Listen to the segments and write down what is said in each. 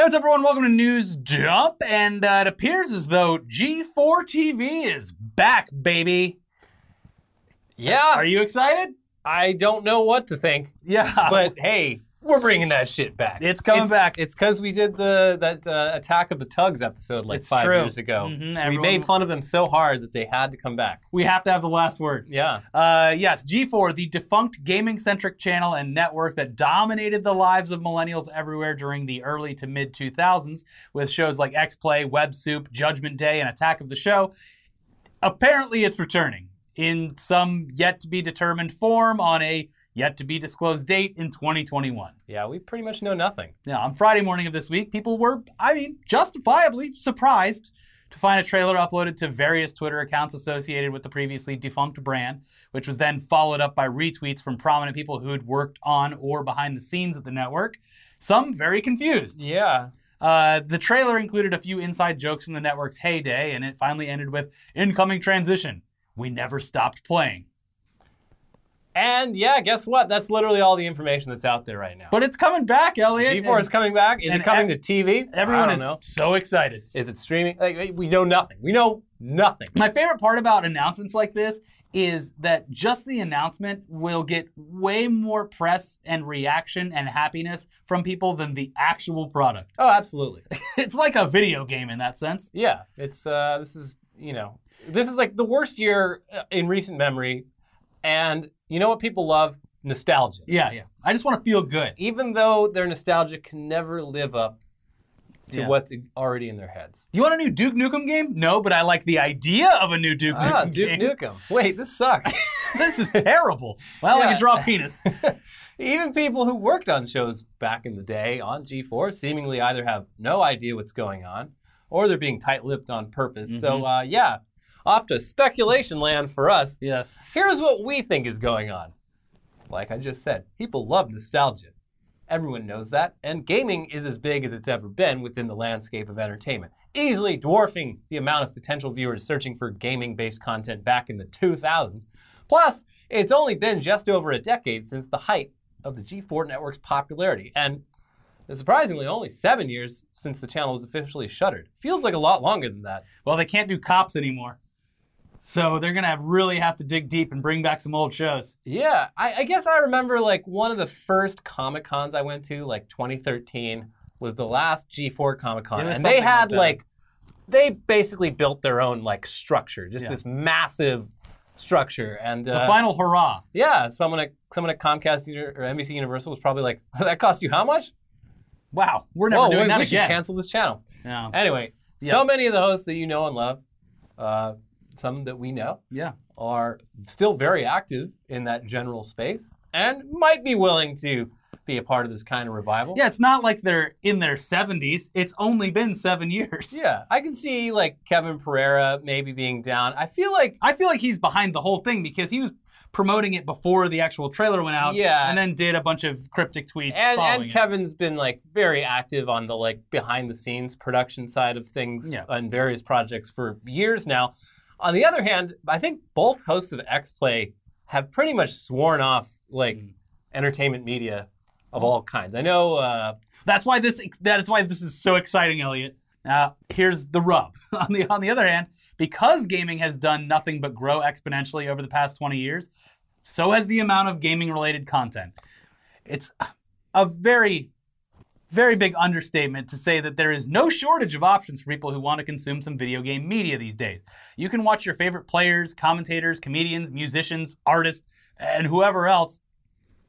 Hey, what's up, everyone? Welcome to News Jump. And uh, it appears as though G4 TV is back, baby. Yeah, Are you excited? I don't know what to think, Yeah. but hey, we're bringing that shit back. It's coming back. It's because we did the that uh, Attack of the Tugs episode like It's five true. years ago. Mhm, We everyone- made fun of them so hard that they had to come back. we have to have the last word. Yeah, Uh, yes, G4, the defunct gaming centric channel and network that dominated the lives of millennials everywhere during the early to mid 2000s with shows like X Play, Web Soup, Judgment Day, and Attack of the Show. Apparently, it's returning in some yet to be determined form on a yet to be disclosed date in 2021. yeah, we pretty much know nothing. Now, on Friday morning of this week, people were, I mean, justifiably surprised to find a trailer uploaded to various Twitter accounts associated with the previously defunct brand, which was then followed up by retweets from prominent people who had worked on or behind the scenes at the network. Some very confused. Yeah, Uh, the trailer included a few inside jokes from the network's heyday, and it finally ended with incoming transition. We never stopped playing. And yeah, guess what? That's literally all the information that's out there right now. But it's coming back, Elliot. G4 and is coming back. Is it coming ev- to TV? Everyone I is know. so excited. Is it streaming? Like, we know nothing. We know nothing. My favorite part about announcements like this is that just the announcement will get way more press and reaction and happiness from people than the actual product. Oh, absolutely. It's like a video game in that sense. Yeah, it's uh, this is you know this is like the worst year uh, in recent memory, and you know what people love nostalgia. Yeah, yeah. I just want to feel good. Even though their nostalgia can never live up to Yeah. what's already in their heads. You want a new Duke Nukem game? No, but I like the idea of a new Duke Ah, Nukem Duke game. Nukem. Wait, this sucks. this is terrible. Well, I Yeah. can draw a penis. Even people who worked on shows back in the day on G4 seemingly either have no idea what's going on, or they're being tight-lipped on purpose. So uh, yeah, off to speculation land for us. yes. Here's what we think is going on. Like I just said, people love nostalgia. Everyone knows that, and gaming is as big as it's ever been within the landscape of entertainment, easily dwarfing the amount of potential viewers searching for gaming based content back in the 2000s. Plus, it's only been just over a decade since the height of the G4 network's popularity, and surprisingly, only seven years since the channel was officially shuttered. Feels like a lot longer than that. Well, they can't do cops anymore. So they're going to have really have to dig deep and bring back some old shows. Yeah, I, I guess I remember like one of the first Comic Cons I went to, like 2013, was the last G4 Comic Con, was and they had like, they basically built their own like structure, just Yeah. this massive structure, and The uh, final hurrah. yeah, someone at someone at Comcast or NBC Universal was probably like, that cost you how much? Wow, we're never Whoa, doing wait, that we again. should cancel this channel. Yeah. Anyway, Yeah. so many of the hosts that you know and love, uh, some that we know, yeah. are still very active in that general space and might be willing to be a part of this kind of revival. Yeah, it's not like they're in their 70s. It's only been seven years. Yeah, I can see like Kevin Pereira maybe being down. I feel like I feel like he's behind the whole thing because he was promoting it before the actual trailer went out. Yeah. And then did a bunch of cryptic tweets. and, following and it. Kevin's been like very active on the like behind the scenes production side of things Yeah. on various projects for years now. On the other hand, I think both hosts of X Play have pretty much sworn off like Mm. entertainment media of all kinds. I know uh, That's why this that is why this is so exciting, Elliot. Now, here's the rub. on the on the other hand, because gaming has done nothing but grow exponentially over the past 20 years, so has the amount of gaming related content. It's a very very big understatement to say that there is no shortage of options for people who want to consume some video game media these days. You can watch your favorite players, commentators, comedians, musicians, artists, and whoever else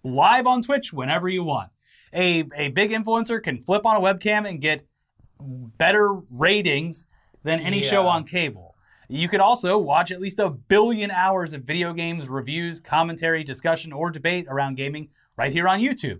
live on Twitch whenever you want. A, a big influencer can flip on a webcam and get better ratings than any show on cable. You could also watch at least a billion hours of video games, reviews, commentary, discussion, or debate around gaming right here on YouTube.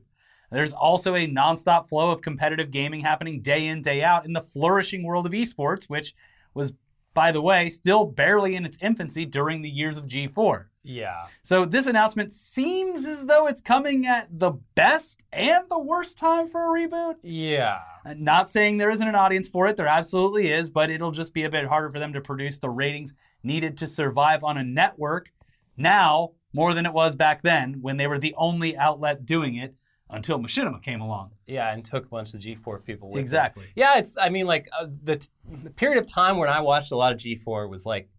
There's also a nonstop flow of competitive gaming happening day in, day out in the flourishing world of esports, which was, by the way, still barely in its infancy during the years of G4. yeah. So this announcement seems as though it's coming at the best and the worst time for a reboot. Yeah. Uh, Not saying there isn't an audience for it, there absolutely is, but it'll just be a bit harder for them to produce the ratings needed to survive on a network now more than it was back then when they were the only outlet doing it until Machinima came along. Yeah, and took a bunch of G4 people. Exactly. Yeah, it's. I mean, like uh, the, the period of time when I watched a lot of G4 was like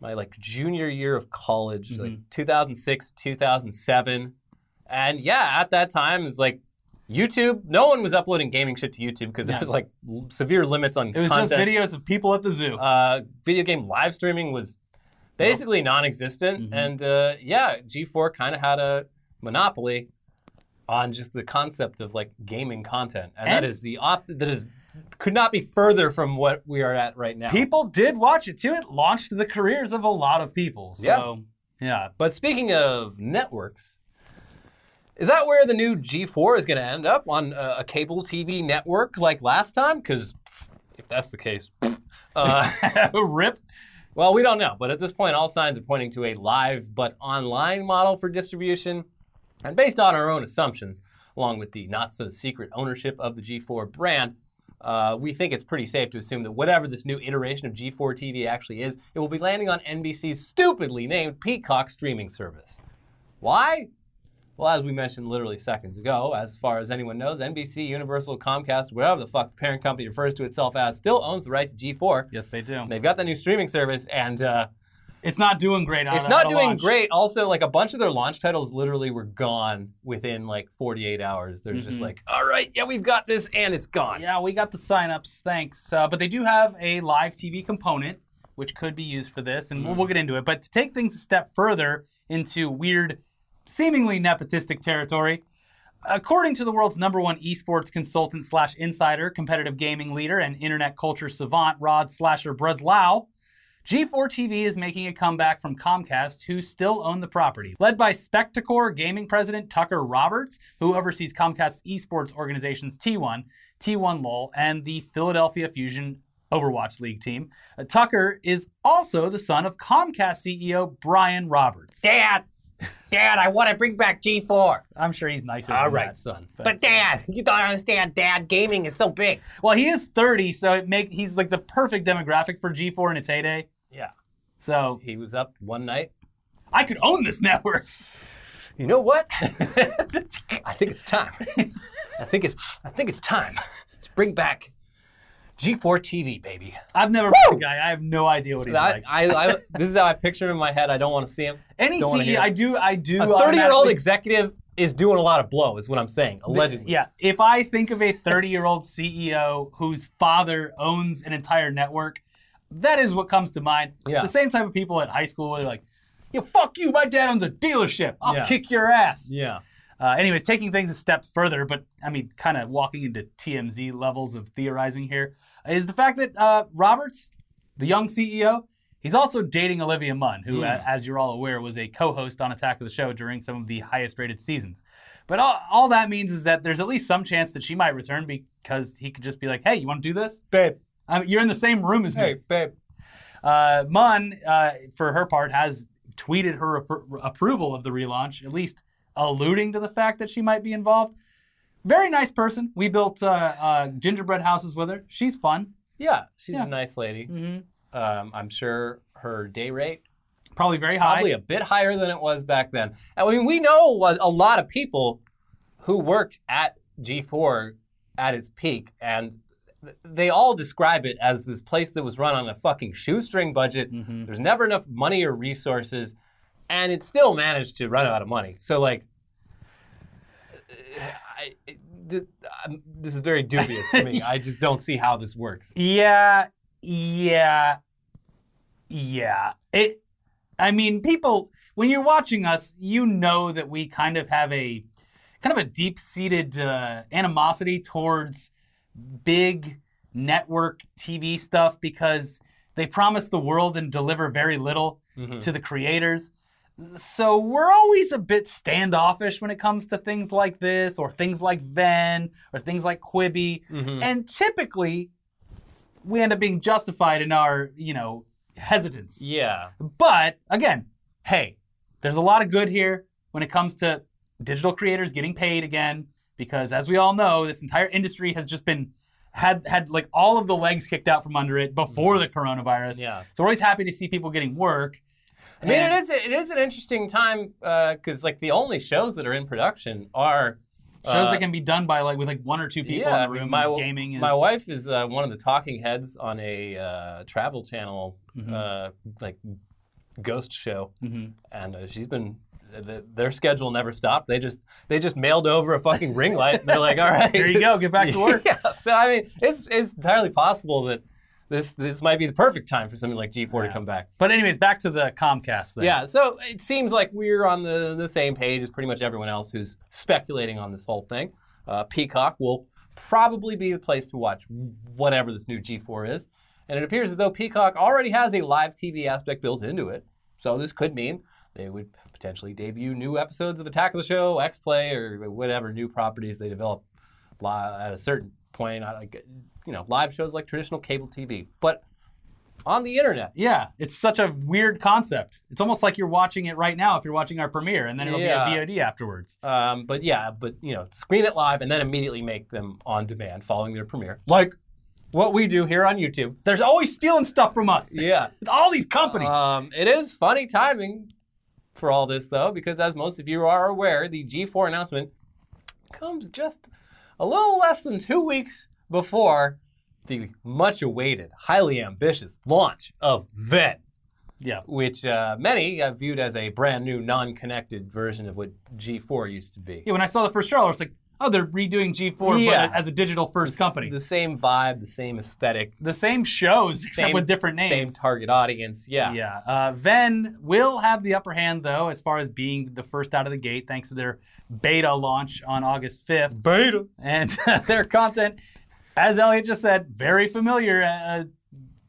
my like junior year of college, like 2006, 2007, and yeah, at that time it's like YouTube. No one was uploading gaming shit to YouTube because there No. was like l- severe limits on It was content. just videos of people at the zoo. Uh, video game live streaming was basically non-existent, Mhm. and uh, yeah, G4 kind of had a monopoly on just the concept of like gaming content, and, that And- is the op- that is could not be further from what we are at right now. people did watch it too. It launched the careers of a lot of people. So yeah. But speaking of networks, is that where the new G4 is going to end up on a, a cable TV network like last time? Because if that's the case, uh, Rip. Well, we don't know, but at this point, all signs are pointing to a live but online model for distribution. And based on our own assumptions, along with the not so secret ownership of the G4 brand, uh, we think it's pretty safe to assume that whatever this new iteration of G4 TV actually is, it will be landing on NBC's stupidly named Peacock streaming service. Why? Well, as we mentioned literally seconds ago, as far as anyone knows, NBC, Universal, Comcast, whatever the fuck the parent company refers to itself as, still owns the right to G4. Yes, they do. They've got that new streaming service, and uh, It's not doing great. it's not doing launch. great. Also, like a bunch of their launch titles literally were gone within like 48 hours. They're just Mhm. like, all right, yeah, we've got this, and it's gone. Yeah, we got the signups. Thanks. Uh, but they do have a live TV component, which could be used for this, and we'll, we'll get into it. But to take things a step further into weird, seemingly nepotistic territory, according to the world's number one esports consultant slash insider, competitive gaming leader, and internet culture savant Rod Slasher Breslau, G4 TV is making a comeback from Comcast, who still own the property. Led by Spectacor gaming president Tucker Roberts, who oversees Comcast's esports organizations T1, T1 LOL, and the Philadelphia Fusion Overwatch League team. Uh, Tucker is also the son of Comcast CEO Brian Roberts. Dad, Dad, I want to bring back G4. I'm sure he's nicer. All than right, that. son. But Dad, you don't understand, Dad. Gaming is so big. Well, he is 30, so it make he's like the perfect demographic for G4 in its heyday. So He was up one night. I could own this network. You know what? I think it's time. I think it's I think it's time to bring back G4 TV, baby. I've never met the guy. I have no idea what he's I, like. I, I, this is how I picture him in my head. I don't want to see him. Any CEO. I do, I do. A 30 year old executive is doing a lot of blow, is what I'm saying, allegedly. Yeah, if I think of a 30 year old CEO whose father owns an entire network, that is what comes to mind. Yeah. The same type of people at high school are like, yo, fuck you, my dad owns a dealership. I'll Yeah. kick your ass. Yeah. Uh, anyways, taking things a step further, but I mean, kind of walking into TMZ levels of theorizing here, is the fact that uh, Roberts, the young CEO, he's also dating Olivia Munn, who, Hmm. a- as you're all aware, was a co host on Attack of the Show during some of the highest rated seasons. But all, all that means is that there's at least some chance that she might return because he could just be like, hey, you want to do this? Babe. I mean, you're in the same room as me. babe. Uh, Munn, uh, for her part, has tweeted her appro- approval of the relaunch, at least alluding to the fact that she might be involved. Very nice person. We built uh, uh, gingerbread houses with her. She's fun. Yeah, she's Yeah. a nice lady. Mm-hmm. Um, I'm sure her day rate Probably very high. probably a bit higher than it was back then. I mean, we know a, a lot of people who worked at G4 at its peak, and they all describe it as this place that was run on a fucking shoestring budget. Mhm. There's never enough money or resources, and it still managed to run out of money. So, like, I, th- this is very dubious for me. I just don't see how this works. Yeah, yeah, yeah. It. I mean, people. When you're watching us, you know that we kind of have a kind of a deep-seated uh, animosity towards big network TV stuff because they promise the world and deliver very little Mhm. to the creators. So we're always a bit standoffish when it comes to things like this, or things like Venn, or things like Quibi. Mhm. And typically, we end up being justified in our, you know, hesitance. Yeah. But again, hey, there's a lot of good here when it comes to digital creators getting paid again, because as we all know, this entire industry has just been had had like all of the legs kicked out from under it before the coronavirus. Yeah. So we're always happy to see people getting work. I mean, And- it is it is an interesting time because like the only shows that are in production are Shows Uh, that can be done by like with like one or two people yeah, in I the mean, room. my, gaming is my wife is uh, one of the talking heads on a uh, travel channel Mhm. uh, like ghost show, Mhm. and uh, she's been. Th their schedule never stopped. They just they just mailed over a fucking ring light. They're like, all right, Here you go. Get back to work. Yeah. So I mean, it's it's entirely possible that this this might be the perfect time for something like G4 Yeah. to come back. But anyways, back to the Comcast thing. Yeah, so it seems like we're on the, the same page as pretty much everyone else who's speculating on this whole thing. Uh, Peacock will probably be the place to watch whatever this new G4 is. And it appears as though Peacock already has a live TV aspect built into it. So this could mean they would potentially debut new episodes of Attack of the Show, X Play, or whatever new properties they develop at a certain point. Like, you know, live shows like traditional cable TV. But on the internet, Yeah, it's such a weird concept. It's almost like you're watching it right now if you're watching our premiere, and then it'll Yeah. be a VOD afterwards. Um, but yeah, but you know, screen it live and then immediately make them on demand following their premiere, like what we do here on YouTube. There's always stealing stuff from us. Yeah, all these companies. um, it is funny timing for all this though, because as most of you are aware, the G4 announcement comes just a little less than two weeks before the much-awaited, highly ambitious launch of Venn. yeah. Which uh, many have viewed as a brand new, non-connected version of what G4 used to be. Yeah, when I saw the first trailer, I was like, oh, they're redoing G4 Yeah. but as a digital first It's company. The same vibe, the same aesthetic, the same shows, except same- with different names. same target audience. Yeah. Yeah. Uh, Venn will have the upper hand, though, as far as being the first out of the gate, thanks to their beta launch on August 5th. Beta. And their content, as Elliot just said, very familiar uh,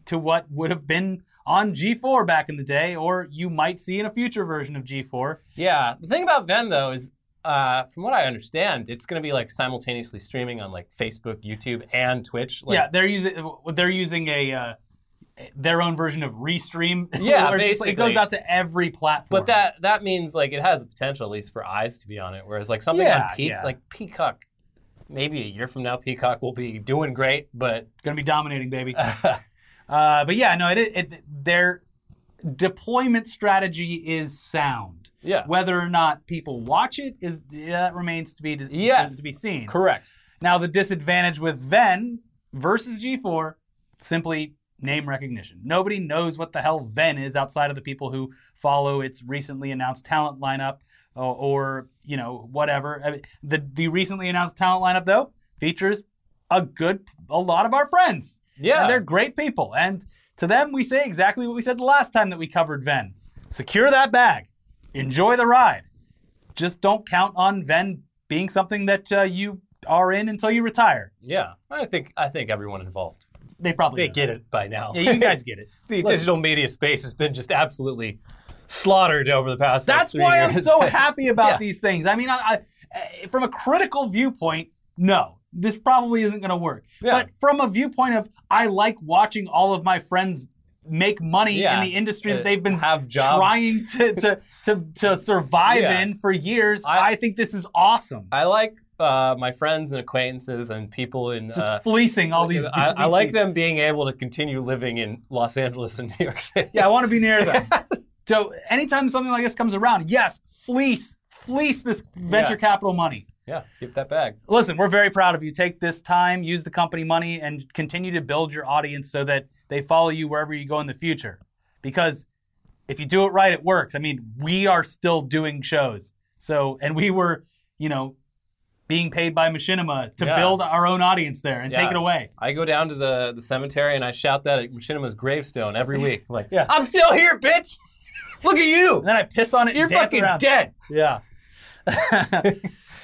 to what would have been on G4 back in the day, or you might see in a future version of G4. Yeah. The thing about Venn though is, uh, from what I understand, it's going to be like simultaneously streaming on like Facebook, YouTube, and Twitch. Like, yeah, they're using they're using a uh, their own version of Restream. Yeah, it's just it goes out to every platform. But that that means like it has the potential at least for eyes to be on it. Whereas like something Yeah, on Pe- yeah. like Peacock, maybe a year from now Peacock will be doing great, but gonna be dominating, baby. Uh, but yeah, no, it, it their deployment strategy is sound. Yeah, Whether or not people watch it is that remains to be Yes. to be seen. correct. Now the disadvantage with Venn versus G4 simply name recognition. Nobody knows what the hell Venn is outside of the people who follow its recently announced talent lineup or, or you know whatever. I mean, the the recently announced talent lineup though features a good a lot of our friends. Yeah, And they're great people. And to them, we say exactly what we said the last time that we covered Venn. Secure that bag. Enjoy the ride. Just don't count on Venn being something that uh, you are in until you retire. yeah. I think I think everyone involved They probably they get it by now. Yeah, you guys get it. the Listen. digital media space has been just absolutely slaughtered over the past. like, That's three why I'm so happy about Yeah. these things. I mean, I, I, eh, from a critical viewpoint, no, this probably isn't going to work. Yeah. But from a viewpoint of, I like watching all of my friends make money Yeah. in the industry that Uh, they've been have jobs. trying to, to, to, to survive Yeah. in for years. I- I, think this is awesome. I like uh, my friends and acquaintances and people in. Just uh, fleecing all these. I, I like them being able to continue living in Los Angeles and New York City. Yeah, I want to be near them. so anytime something like this comes around, yes, fleece, fleece this venture Yeah. capital money. Yeah, give that bag. Listen, we're very proud of you. Take this time, use the company money, and continue to build your audience so that they follow you wherever you go in the future. Because if you do it right, it works. I mean, we are still doing shows. So, and we were, you know, being paid by Machinima to Yeah. build our own audience there and take it away. I go down to the, the cemetery and I shout that at Machinima's gravestone every week. I'm like, Yeah. I'm still here, bitch. Look at you. And then I piss on it You're fucking around. dead. Yeah.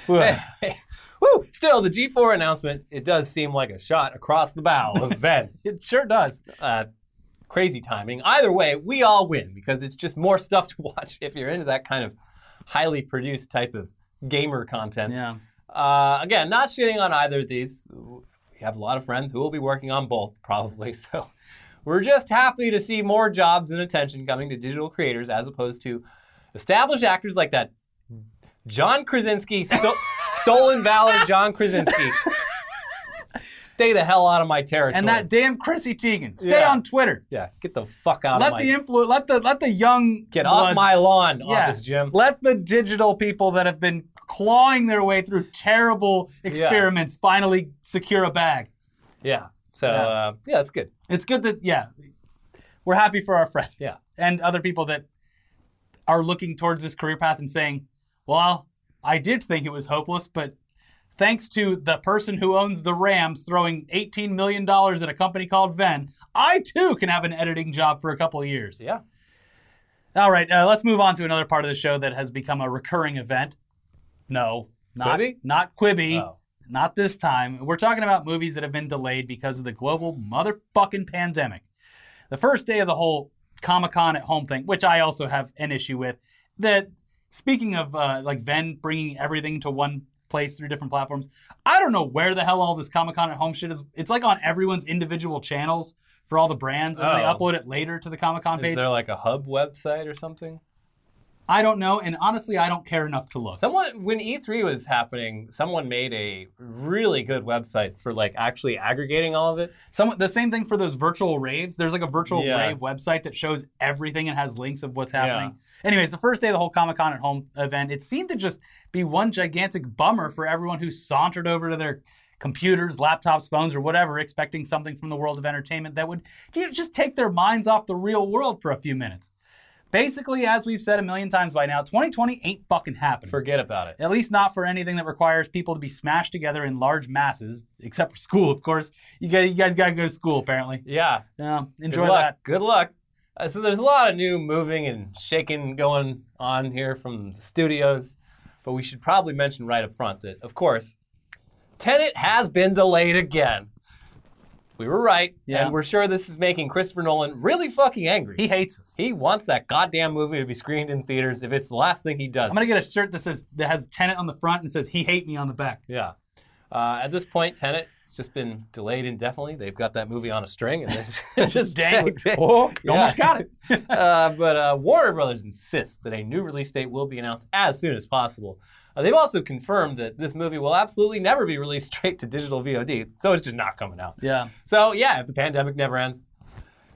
Woo! Still, the G4 announcement, it does seem like a shot across the bow of Venn. it sure does. uh, crazy timing. Either way, we all win because it's just more stuff to watch if you're into that kind of highly produced type of gamer content. Yeah. Uh, again, not shitting on either of these. We have a lot of friends who will be working on both, probably. So we're just happy to see more jobs and attention coming to digital creators as opposed to established actors like that John Krasinski, sto- stolen valor John Krasinski. Stay the hell out of my territory. And that damn Chrissy Teigen. Stay Yeah. on Twitter. yeah, get the fuck out Let of my the influ- let the let the young get off bloods- my lawn, Office Jim. Let the digital people that have been clawing their way through terrible experiments finally secure a bag. Yeah. So Yeah. uh, yeah, that's good. It's good that yeah, we're happy for our friends. Yeah. and other people that are looking towards this career path and saying, "Well, I did think it was hopeless, but." Thanks to the person who owns the Rams throwing $18 million at a company called Venn, I too can have an editing job for a couple of years. Yeah. All right, uh, let's move on to another part of the show that has become a recurring event. No, not Quibi? not Quibi, Oh. not this time. We're talking about movies that have been delayed because of the global motherfucking pandemic. The first day of the whole Comic Con at home thing, which I also have an issue with. That speaking of uh, like Venn bringing everything to one place through different platforms, I don't know where the hell all this Comic Con at home shit is. It's like on everyone's individual channels for all the brands, and then they Oh. upload it later to the Comic Con Is page. there like a hub website or something? I don't know, and honestly, I don't care enough to look. Someone when E3 was happening, someone made a really good website for like actually aggregating all of it. Some the same thing for those virtual raves. There's like a virtual Yeah. rave website that shows everything and has links of what's happening. Anyways, the first day of the whole Comic Con at home event, it seemed to just be one gigantic bummer for everyone who sauntered over to their computers, laptops, phones, or whatever, expecting something from the world of entertainment that would just take their minds off the real world for a few minutes. Basically, as we've said a million times by now, 2020 ain't fucking happening. Forget about it. At least not for anything that requires people to be smashed together in large masses, except for school, of course. You guys, you guys got to go to school, apparently. Yeah. Yeah, Good enjoy luck. that. Good luck. Uh, so there's a lot of new moving and shaking going on here from the studios, but we should probably mention right up front that, of course, Tenet has been delayed again. We were right, Yeah. and we're sure this is making Christopher Nolan really fucking angry. He hates us. He wants that goddamn movie to be screened in theaters if it's the last thing he does. I'm gonna get a shirt that says that has Tenet on the front and says "He hate me" on the back. Yeah. Uh, at this point, Tenet it's just been delayed indefinitely. They've got that movie on a string and then it just dangling. Oh, you Yeah. almost got it. uh, but uh, Warner Brothers insists that a new release date will be announced as soon as possible. Uh, they've also confirmed that this movie will absolutely never be released straight to digital VOD, so it's just not coming out. yeah. So yeah, if the pandemic never ends,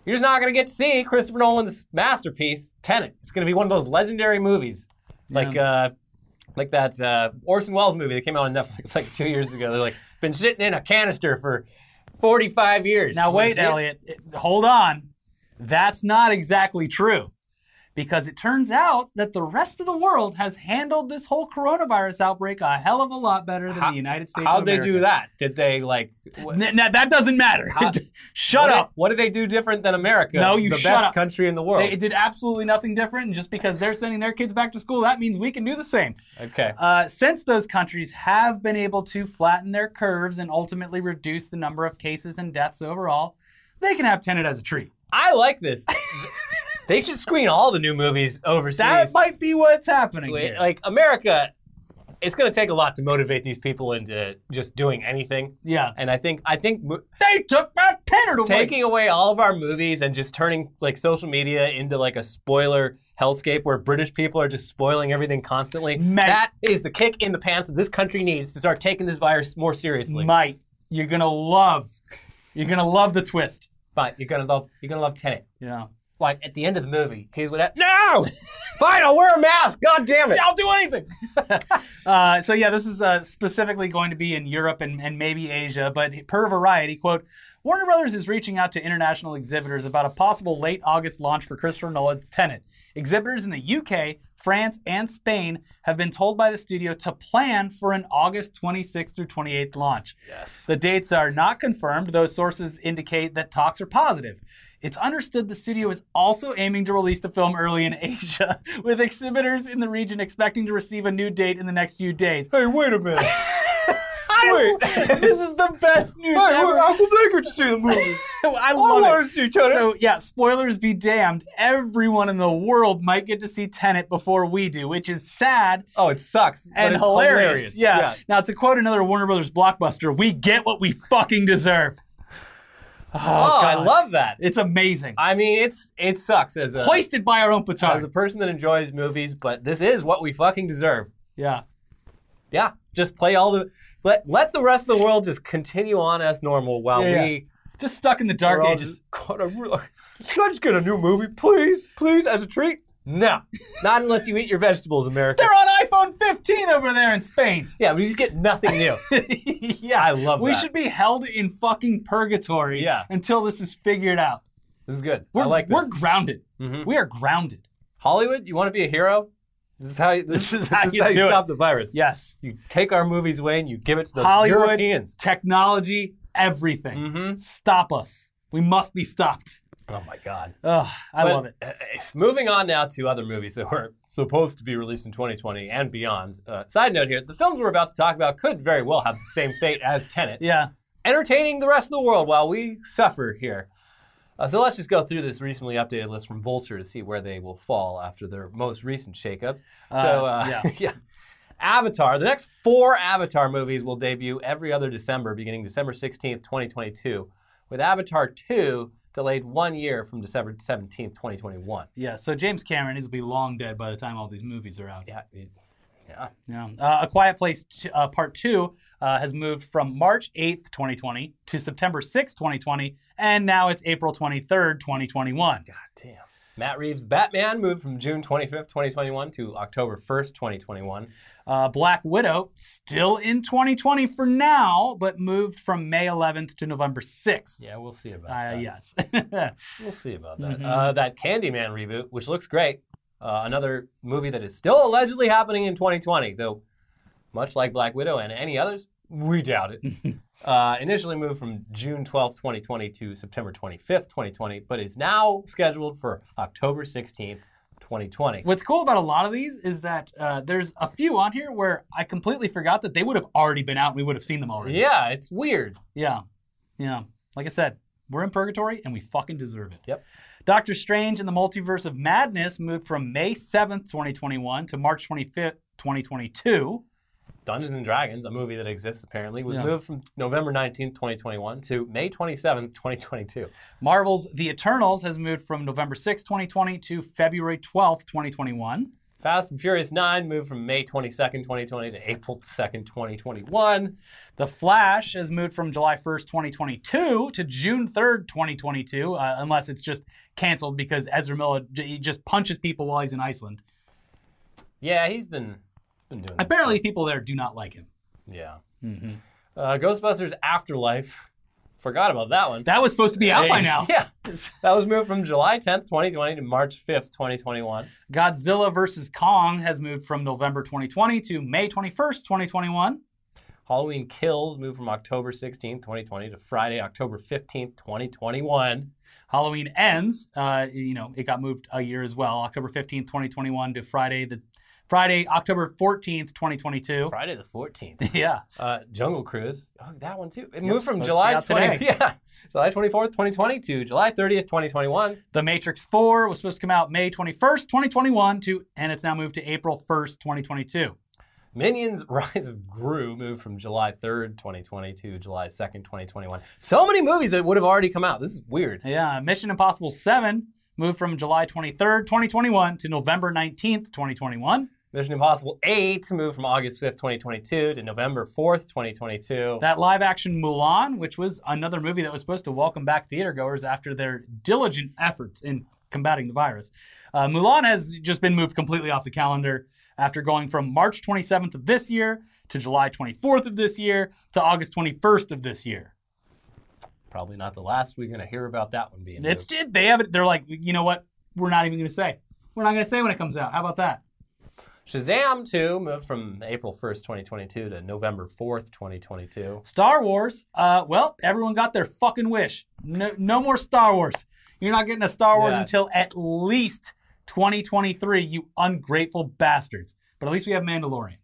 you're just not going to get to see Christopher Nolan's masterpiece, Tenet. It's going to be one of those legendary movies, like uh, like that uh, Orson Welles movie that came out on Netflix like two years ago. They're like been sitting in a canister for 45 years. Now wait, it? Elliot. It- hold on. That's not exactly true. Because it turns out that the rest of the world has handled this whole coronavirus outbreak a hell of a lot better than How- the United States. How'd they do that? Did they like? N- now, that doesn't matter. How- Shut what up. Did, what did they do different than America? No, you the shut best up. country in the world. They did absolutely nothing different, and just because they're sending their kids back to school, that means we can do the same. okay. Uh, since those countries have been able to flatten their curves and ultimately reduce the number of cases and deaths overall, they can have Tenet as a treat. I like this. they should screen all the new movies overseas. That might be what's happening. Wait, here. like America, it's going to take a lot to motivate these people into just doing anything. yeah, And I think I think they took my Tenet away. taking away all of our movies and just turning like social media into like a spoiler hellscape where British people are just spoiling everything constantly. Mate. That is the kick in the pants that this country needs to start taking this virus more seriously. Might you're gonna love, you're gonna love the twist. but you're gonna love you're gonna love Tenet. Yeah, Like at the end of the movie, he's what? No, fine, I'll wear a mask. God damn it! I'll do anything. uh, so yeah, this is uh, specifically going to be in Europe and, and maybe Asia. But per Variety, quote. Warner Brothers is reaching out to international exhibitors about a possible late August launch for Christopher Nolan's Tenet. Exhibitors in the UK, France, and Spain have been told by the studio to plan for an August 26th through 28th launch. Yes. The dates are not confirmed, though sources indicate that talks are positive. It's understood the studio is also aiming to release the film early in Asia, with exhibitors in the region expecting to receive a new date in the next few days. Hey, wait a minute. Wait, this is the best news hey, ever. Uncle Baker to see the movie. I love it. see Tenet. So yeah, spoilers be damned. Everyone in the world might get to see Tenet before we do, which is sad oh, it sucks. and it's hilarious. Yeah. yeah. Now to quote another Warner Brothers blockbuster, we get what we fucking deserve. Oh, I God. love that. It's amazing. I mean, it's it sucks as a Hoisted by our own petard. as a petard. person that enjoys movies, but this is what we fucking deserve. Yeah. Yeah, just play all the let let the rest of the world just continue on as normal while Yeah, we Just stuck in the dark we're all ages. just- God, I really- Can I just get a new movie, please, please, as a treat? No, not unless you eat your vegetables, America. They're on iPhone 15 over there in Spain. Yeah, we just get nothing new. yeah, I love We that. We should be held in fucking purgatory Yeah. until this is figured out. This is good. We're, I like we're this. grounded. Mhm. We are grounded. Hollywood, you want to be a hero? This is how you, this, This is how you do it. stop the virus. Yes. You take our movies away and you give it to the Hollywood, Europeans. technology, everything. Mhm. Stop us. We must be stopped. Oh my God. Ugh, I But, love it. uh, moving on now to other movies that were supposed to be released in 2020 and beyond. Uh, side note here: the films we're about to talk about could very well have the same fate as Tenet, Yeah. entertaining the rest of the world while we suffer here. Uh, so let's just go through this recently updated list from Vulture to see where they will fall after their most recent shakeups. so, Uh, uh, yeah. yeah. Avatar, the next four Avatar movies will debut every other December, beginning December 16th, 2022, with Avatar 2 delayed one year from December 17th, 2021. Yeah. So James Cameron is will be long dead by the time all these movies are out. Yeah. it- yeah. Yeah. Uh, A Quiet Place t- uh, Part 2 uh, has moved from March 8th, 2020 to September 6th, 2020, and now it's April 23rd, 2021. God damn. Matt Reeves' Batman moved from June 25th, 2021 to October 1st, 2021. Uh, Black Widow still in 2020 for now, but moved from May 11th to November 6th. Yeah, we'll see about Uh, that. yes. We'll see about that. Mhm. Uh, that Candyman reboot, which looks great. Uh, another movie that is still allegedly happening in 2020, though, much like Black Widow and any others, we doubt it. uh, initially moved from June 12th, 2020 to September 25th, 2020, but is now scheduled for October 16th, 2020. What's cool about a lot of these is that uh, there's a few on here where I completely forgot that they would have already been out and we would have seen them already. Yeah, it's weird. Yeah. Yeah. Like I said, we're in purgatory and we fucking deserve it. Yep. Doctor Strange and the Multiverse of Madness moved from May 7th, 2021 to March 25th, 2022. Dungeons and Dragons, a movie that exists apparently, was Yeah. moved from November 19th, 2021 to May 27th, 2022. Marvel's The Eternals has moved from November 6th, 2020 to February 12th, 2021. Fast and Furious 9 moved from May 22nd, 2020 to April 2nd, 2021. The Flash has moved from July 1st, 2022 to June 3rd, 2022, uh, unless it's just canceled because Ezra Miller j- he just punches people while he's in Iceland. Yeah, he's been, been doing that Apparently, people there do not like him. Yeah. Mm-hmm. Uh, Ghostbusters Afterlife. Forgot about that one. That was supposed to be out by now. Yeah. That was moved from July 10th, 2020 to March 5th, 2021. Godzilla vs. Kong has moved from November 2020 to May 21st, 2021. Halloween Kills moved from October 16th, 2020 to Friday, October 15th, 2021. Halloween Ends, uh, you know, it got moved a year as well, October 15th, 2021 to Friday the Friday, October 14th, 2022. Friday the 14th. Yeah. Uh, Jungle Cruise. Oh, that one too. It Yep, moved from July be out 20, yeah, July 24th, 2020 to July 30th, 2021. The Matrix 4 was supposed to come out May 21st, 2021 to and it's now moved to April 1st, 2022. Minions Rise of Gru moved from July 3rd, 2020 to July 2nd, 2021. So many movies that would have already come out. This is weird. Yeah, Mission Impossible 7 moved from July 23rd, 2021 to November 19th, 2021. Mission Impossible 8 moved from August 5th, 2022 to November 4th, 2022. That live action Mulan, which was another movie that was supposed to welcome back theater goers after their diligent efforts in combating the virus. Uh, Mulan has just been moved completely off the calendar after going from March 27th of this year to July 24th of this year to August 21st of this year. Probably not the last we're going to hear about that one being It's moved. they have it. They're like, you know what? We're not even going to say. We're not going to say when it comes out. How about that? Shazam 2 moved from April 1st, 2022 to November 4th, 2022. Star Wars. Uh, well, everyone got their fucking wish. No, no more Star Wars. You're not getting a Star Wars Yeah. until at least 2023. You ungrateful bastards. But at least we have Mandalorian.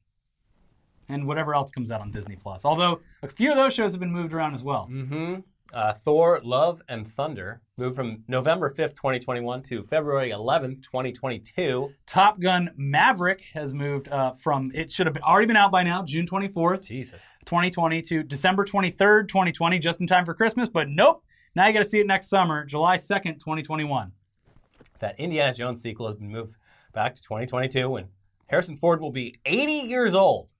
And whatever else comes out on Disney Plus. Although a few of those shows have been moved around as well. Mm-hmm. Uh, Thor, Love, and Thunder moved from November 5th, 2021 to February 11th, 2022. Top Gun Maverick has moved uh, from it should have already been out by now, June 24th, Jesus. 2020 to December 23rd, 2020, just in time for Christmas. But nope, now you got to see it next summer, July 2nd, 2021. That Indiana Jones sequel has been moved back to 2022 when Harrison Ford will be 80 years old.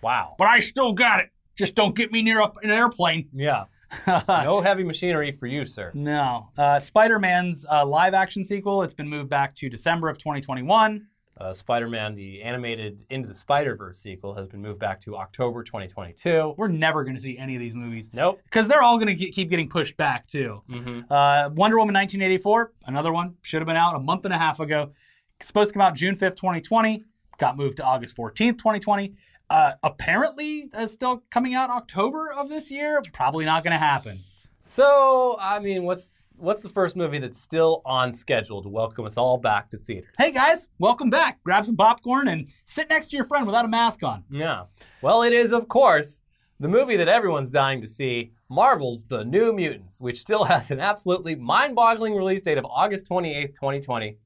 Wow. but I still got it. Just don't get me near a, an airplane. Yeah. no heavy machinery for you, sir. No. Uh, Spider Man's uh, live action sequel, it's been moved back to December of 2021. Uh, Spider-Man, the animated Into the Spider-Verse sequel, has been moved back to October 2022. We're never going to see any of these movies Nope. because they're all going to keep getting pushed back, too. hmm Uh, Wonder Woman 1984, another one, should have been out a month and a half ago. Supposed to come out June 5th, 2020. Got moved to August 14th, 2020. Uh, apparently, uh, still coming out October of this year. Probably not going to happen. So, I mean, what's what's the first movie that's still on schedule to welcome us all back to theaters? Hey guys, welcome back. Grab some popcorn and sit next to your friend without a mask on. Yeah. Well, it is, of course, the movie that everyone's dying to see, Marvel's The New Mutants, which still has an absolutely mind boggling release date of August 28th, 2020.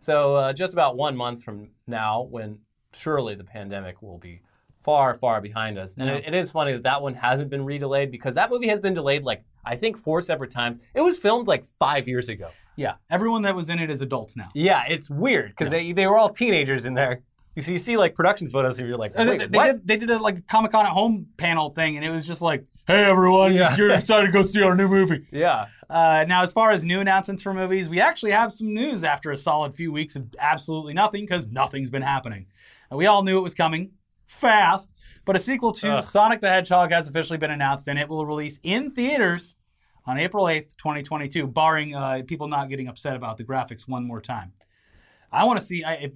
So, uh, just about one month from now, when surely the pandemic will be far, far behind us. And Yeah. it, it is funny that that one hasn't been redelayed because that movie has been delayed like, I think, four separate times. It was filmed like five years ago. Yeah, everyone that was in it is adults now. Yeah, it's weird because they, they were all teenagers in there. You see, you see like production photos and you're like, they, they what? did they did a like Comic Con at home panel thing, and it was just like, "Hey everyone, Yeah. you're excited to go see our new movie." Yeah. Uh, now, as far as new announcements for movies, we actually have some news after a solid few weeks of absolutely nothing because nothing's been happening. Uh, we all knew it was coming fast, but a sequel to Ugh. Sonic the Hedgehog has officially been announced, and it will release in theaters on April 8th, 2022, barring uh, people not getting upset about the graphics one more time. I want to see. I, if,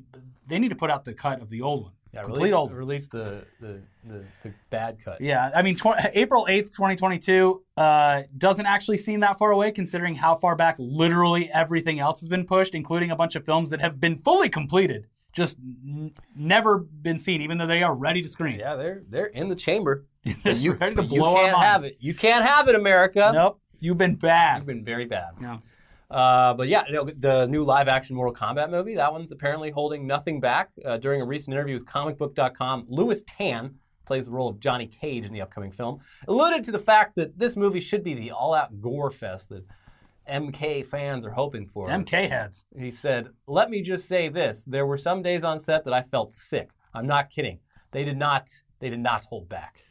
they need to put out the cut of the old one. Yeah, complete release, old release the, the, the, the bad cut. Yeah, I mean, tw- April 8th, 2022 uh, doesn't actually seem that far away considering how far back literally everything else has been pushed, including a bunch of films that have been fully completed, just n- never been seen, even though they are ready to screen. Yeah, they're they're in the chamber. You, ready to blow our can't have it. You can't have it, America. Nope, you've been bad. You've been very bad. Yeah. Uh, but yeah, you know, the new live action Mortal Kombat movie, that one's apparently holding nothing back. Uh, during a recent interview with comicbook.com, Lewis Tan plays the role of Johnny Cage in the upcoming film, alluded to the fact that this movie should be the all out gore fest that MK fans are hoping for. MK heads. He said, Let me just say this. There were some days on set that I felt sick. I'm not kidding. They did not they did not hold back.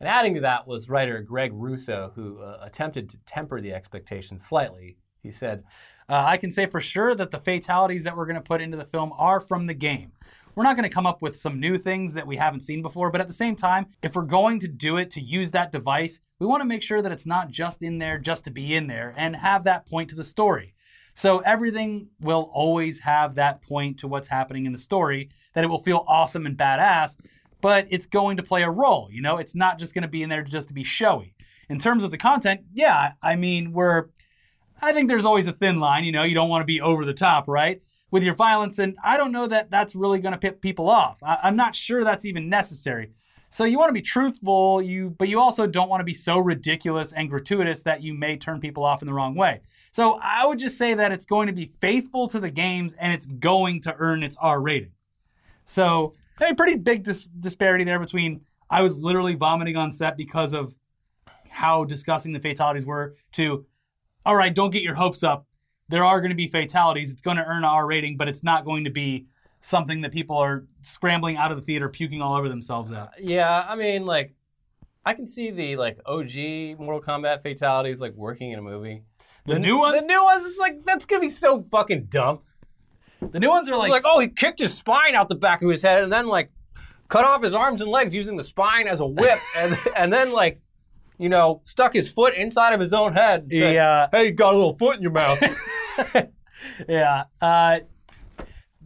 And adding to that was writer Greg Russo, who uh, attempted to temper the expectations slightly. He said, Uh, I can say for sure that the fatalities that we're going to put into the film are from the game. We're not going to come up with some new things that we haven't seen before, but at the same time, if we're going to do it to use that device, we want to make sure that it's not just in there just to be in there and have that point to the story. So everything will always have that point to what's happening in the story, that it will feel awesome and badass, but it's going to play a role. You know, it's not just going to be in there just to be showy. In terms of the content, yeah, I mean, we're I think there's always a thin line. You know, you don't want to be over the top, right? With your violence, and I don't know that that's really going to pip people off. I, I'm not sure that's even necessary. So you want to be truthful, you but you also don't want to be so ridiculous and gratuitous that you may turn people off in the wrong way. So I would just say that it's going to be faithful to the games and it's going to earn its R rating. So a pretty big dis- disparity there between I was literally vomiting on set because of how disgusting the fatalities were to all right, don't get your hopes up. There are going to be fatalities. It's going to earn an R rating, but it's not going to be something that people are scrambling out of the theater, puking all over themselves at. Uh, yeah, I mean, like, I can see the like OG Mortal Kombat fatalities like working in a movie. The new ones? The new ones, it's like that's gonna be so fucking dumb. The new ones are like, like, oh, he kicked his spine out the back of his head and then like cut off his arms and legs using the spine as a whip and and then like you know stuck his foot inside of his own head. and said, yeah, Hey, you got a little foot in your mouth. yeah. Uh,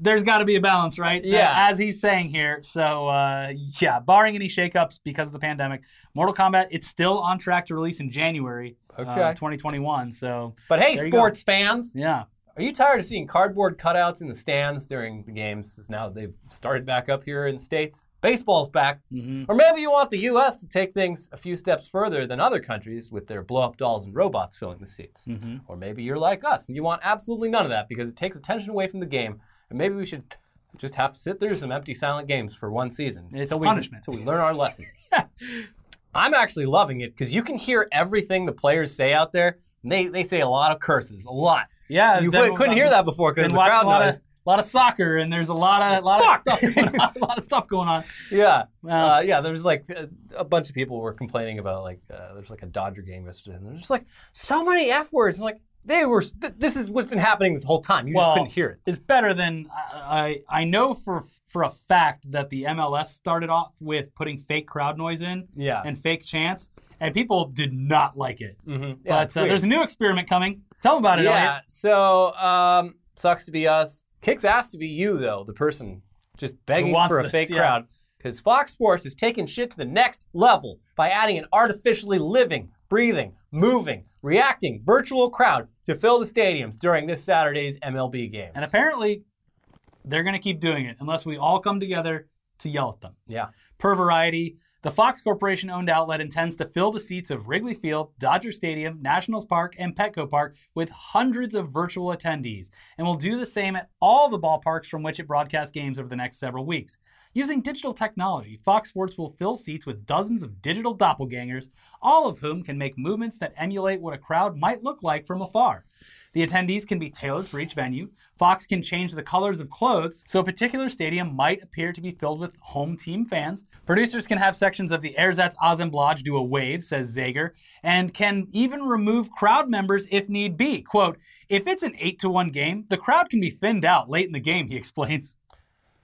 there's got to be a balance, right? Yeah. Uh, as he's saying here. So, uh, yeah, barring any shakeups because of the pandemic, Mortal Kombat, it's still on track to release in January uh, 2021. So, But hey, There you go. sports fans, yeah. are you tired of seeing cardboard cutouts in the stands during the games now that they've started back up here in the States? Baseball's back. hmm Or maybe you want the U.S. to take things a few steps further than other countries with their blow up dolls and robots filling the seats. hmm Or maybe you're like us and you want absolutely none of that because it takes attention away from the game. And maybe we should just have to sit through some empty silent games for one season. It's we- punishment. Till we learn our lesson. I'm actually loving it because you can hear everything the players say out there. They, they say a lot of curses, a lot. Yeah. You couldn't hear that before because the crowd noise. of- lot of soccer and there's a lot of lot of stuff going on, a lot of stuff going on. Yeah, Well- uh, yeah. There was like a, a bunch of people were complaining about like uh, there's like a Dodger game yesterday, and there's just like so many f words. I'm like, they were. Th- this is what's been happening this whole time. You Well, just couldn't hear it. It's better than I I I know for for a fact that the MLS started off with putting fake crowd noise in Yeah. and fake chants, and people did not like it. Mm-hmm. but uh, there's a new experiment coming. Tell them about it, yeah. Elliot. So um, sucks to be us. Kicks ass to be you though, the person just begging for a this, fake yeah. crowd. Because Fox Sports is taking shit to the next level by adding an artificially living, breathing, moving, reacting virtual crowd to fill the stadiums during this Saturday's MLB game. And apparently, they're going to keep doing it unless we all come together to yell at them. yeah. Per Variety, the Fox Corporation owned outlet intends to fill the seats of Wrigley Field, Dodger Stadium, Nationals Park, and Petco Park with hundreds of virtual attendees, and will do the same at all the ballparks from which it broadcasts games over the next several weeks. Using digital technology, Fox Sports will fill seats with dozens of digital doppelgangers, all of whom can make movements that emulate what a crowd might look like from afar. The attendees can be tailored for each venue. Fox can change the colors of clothes, so a particular stadium might appear to be filled with home team fans. Producers can have sections of the Ersatz Assemblage do a wave, says Zager, and can even remove crowd members if need be. Quote, if it's an 8 to 1 game, the crowd can be thinned out late in the game, he explains.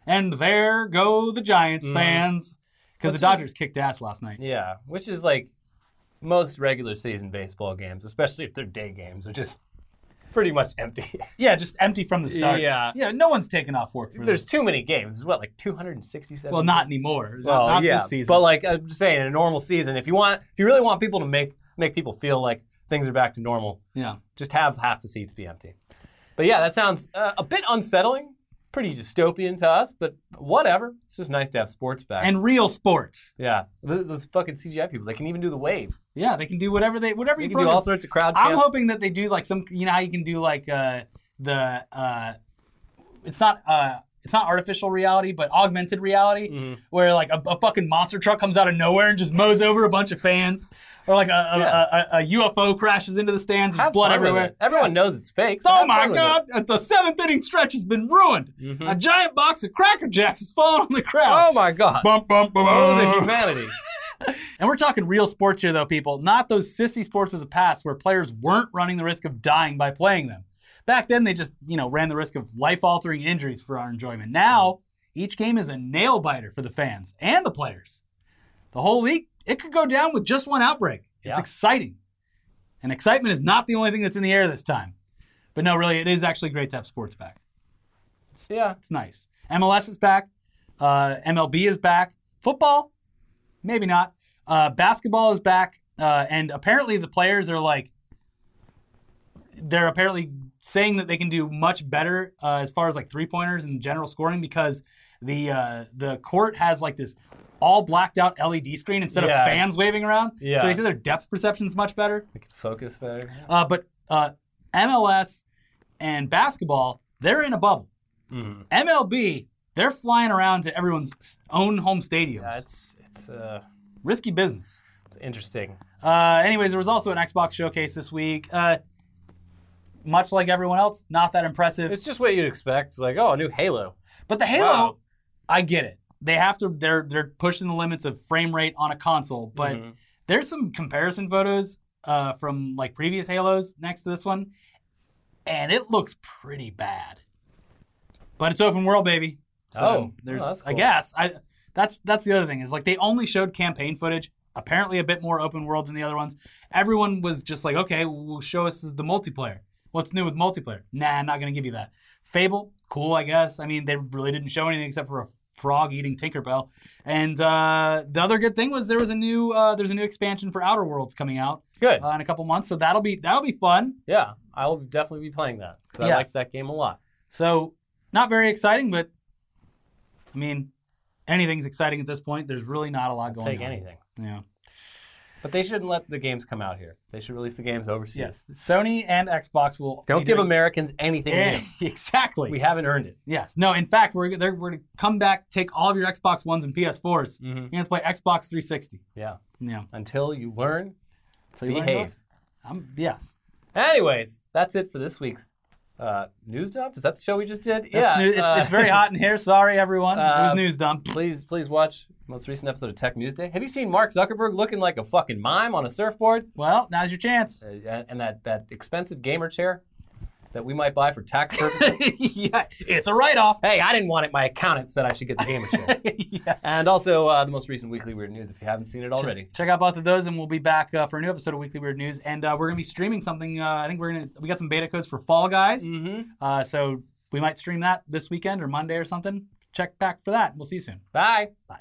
And there go the Giants mm-hmm. fans. Because the Which is- Dodgers kicked ass last night. Yeah. Which is like most regular season baseball games, especially if they're day games, are just pretty much empty. Yeah, just empty from the start. Yeah. Yeah, no one's taking off work for There's this. too many games. There's what, like 267? Well, not anymore. Not- Well, not yeah, this season. but like I'm just saying, in a normal season, if you want, if you really want people to make make people feel like things are back to normal, yeah. just have half the seats be empty. But yeah, that sounds uh, a bit unsettling, pretty dystopian to us, but whatever. It's just nice to have sports back. And real sports. yeah, those, those fucking CGI people, they can even do the wave. Yeah, they can do whatever they whatever They you can do all sorts of crowd I'm chants. hoping that they do like some you know how you can do like uh the uh it's not uh it's not artificial reality, but augmented reality, Mm-hmm. where like a, a fucking monster truck comes out of nowhere and just mows over a bunch of fans, or like a, a, Yeah. a, a UFO crashes into the stands, there's Have blood everywhere. Everyone knows it's fake. so Oh my fun with it. god! The seventh inning stretch has been ruined. Mm-hmm. A giant box of Cracker Jacks has fallen on the crowd. Oh my god! Bump bump bump. Oh, the humanity. And we're talking real sports here, though, people. Not those sissy sports of the past where players weren't running the risk of dying by playing them. Back then, they just, you know, ran the risk of life-altering injuries for our enjoyment. Now, each game is a nail biter for the fans and the players. The whole league, it could go down with just one outbreak. It's Yeah. exciting. And excitement is not the only thing that's in the air this time. But no, really, it is actually great to have sports back. yeah, It's nice. MLS is back. Uh, MLB is back. Football, maybe not. Uh, basketball is back. Uh, and apparently the players are like, they're apparently saying that they can do much better uh, as far as like three pointers and general scoring because the uh, the court has like this all blacked out LED screen instead Yeah. of fans waving around. Yeah. So they say their depth perception is much better. They can focus better. Uh, but uh, MLS and basketball, they're in a bubble. Mhm. MLB, they're flying around to everyone's own home stadiums. Yeah, it's uh, Risky business. it's interesting. Uh, anyways, there was also an Xbox showcase this week. Uh, much like everyone else, not that impressive. It's just what you'd expect. It's like, oh, a new Halo. but the Halo, Wow. I get it. They have to. They're they're pushing the limits of frame rate on a console. But Mhm. there's some comparison photos uh, from like previous Halos next to this one, and it looks pretty bad. But it's open world, baby. So Oh, there's, oh, that's I guess, I that's that's the other thing is like they only showed campaign footage. Apparently, a bit more open world than the other ones. Everyone was just like, okay, we'll show us the multiplayer. What's new with multiplayer? Nah, I'm not gonna give you that. Fable, cool, I guess. I mean, they really didn't show anything except for a frog eating Tinkerbell. And uh, the other good thing was there was a new uh, there's a new expansion for Outer Worlds coming out Good. uh, in a couple months, so that'll be that'll be fun. yeah, I will definitely be playing that because I Yes. like that game a lot. So not very exciting, but I mean, anything's exciting at this point. There's really not a lot going Take on. Take anything. Yeah. But they shouldn't let the games come out here. They should release the games overseas. Yes. Sony and Xbox will Don't give doing- Americans anything new. exactly. We haven't earned it. yes. No. In fact, we're we're gonna come back, take all of your Xbox Ones and PS4s. Mhm. You're gonna play Xbox 360. Yeah. Yeah. Until you learn to you learn behave. Um, yes. Anyways, that's it for this week's Uh, news dump? Is that the show we just did? That's yeah. new- it's, uh, it's very hot in here. Sorry, everyone. it was uh, news dump. Please, please watch most recent episode of Tech News Day. Have you seen Mark Zuckerberg looking like a fucking mime on a surfboard? Well, now's your chance. Uh, and that, that expensive gamer chair that we might buy for tax purposes? yeah, it's a write-off. hey, I didn't want it. My accountant said I should get the gamer chair. yeah. and also uh, the most recent Weekly Weird News if you haven't seen it already. Check out both of those, and we'll be back uh, for a new episode of Weekly Weird News. And uh, we're gonna be streaming something. Uh, I think we're gonna we got some beta codes for Fall Guys. Mm-hmm. Uh, so we might stream that this weekend or Monday or something. Check back for that. We'll see you soon. Bye. Bye.